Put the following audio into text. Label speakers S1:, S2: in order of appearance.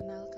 S1: kenal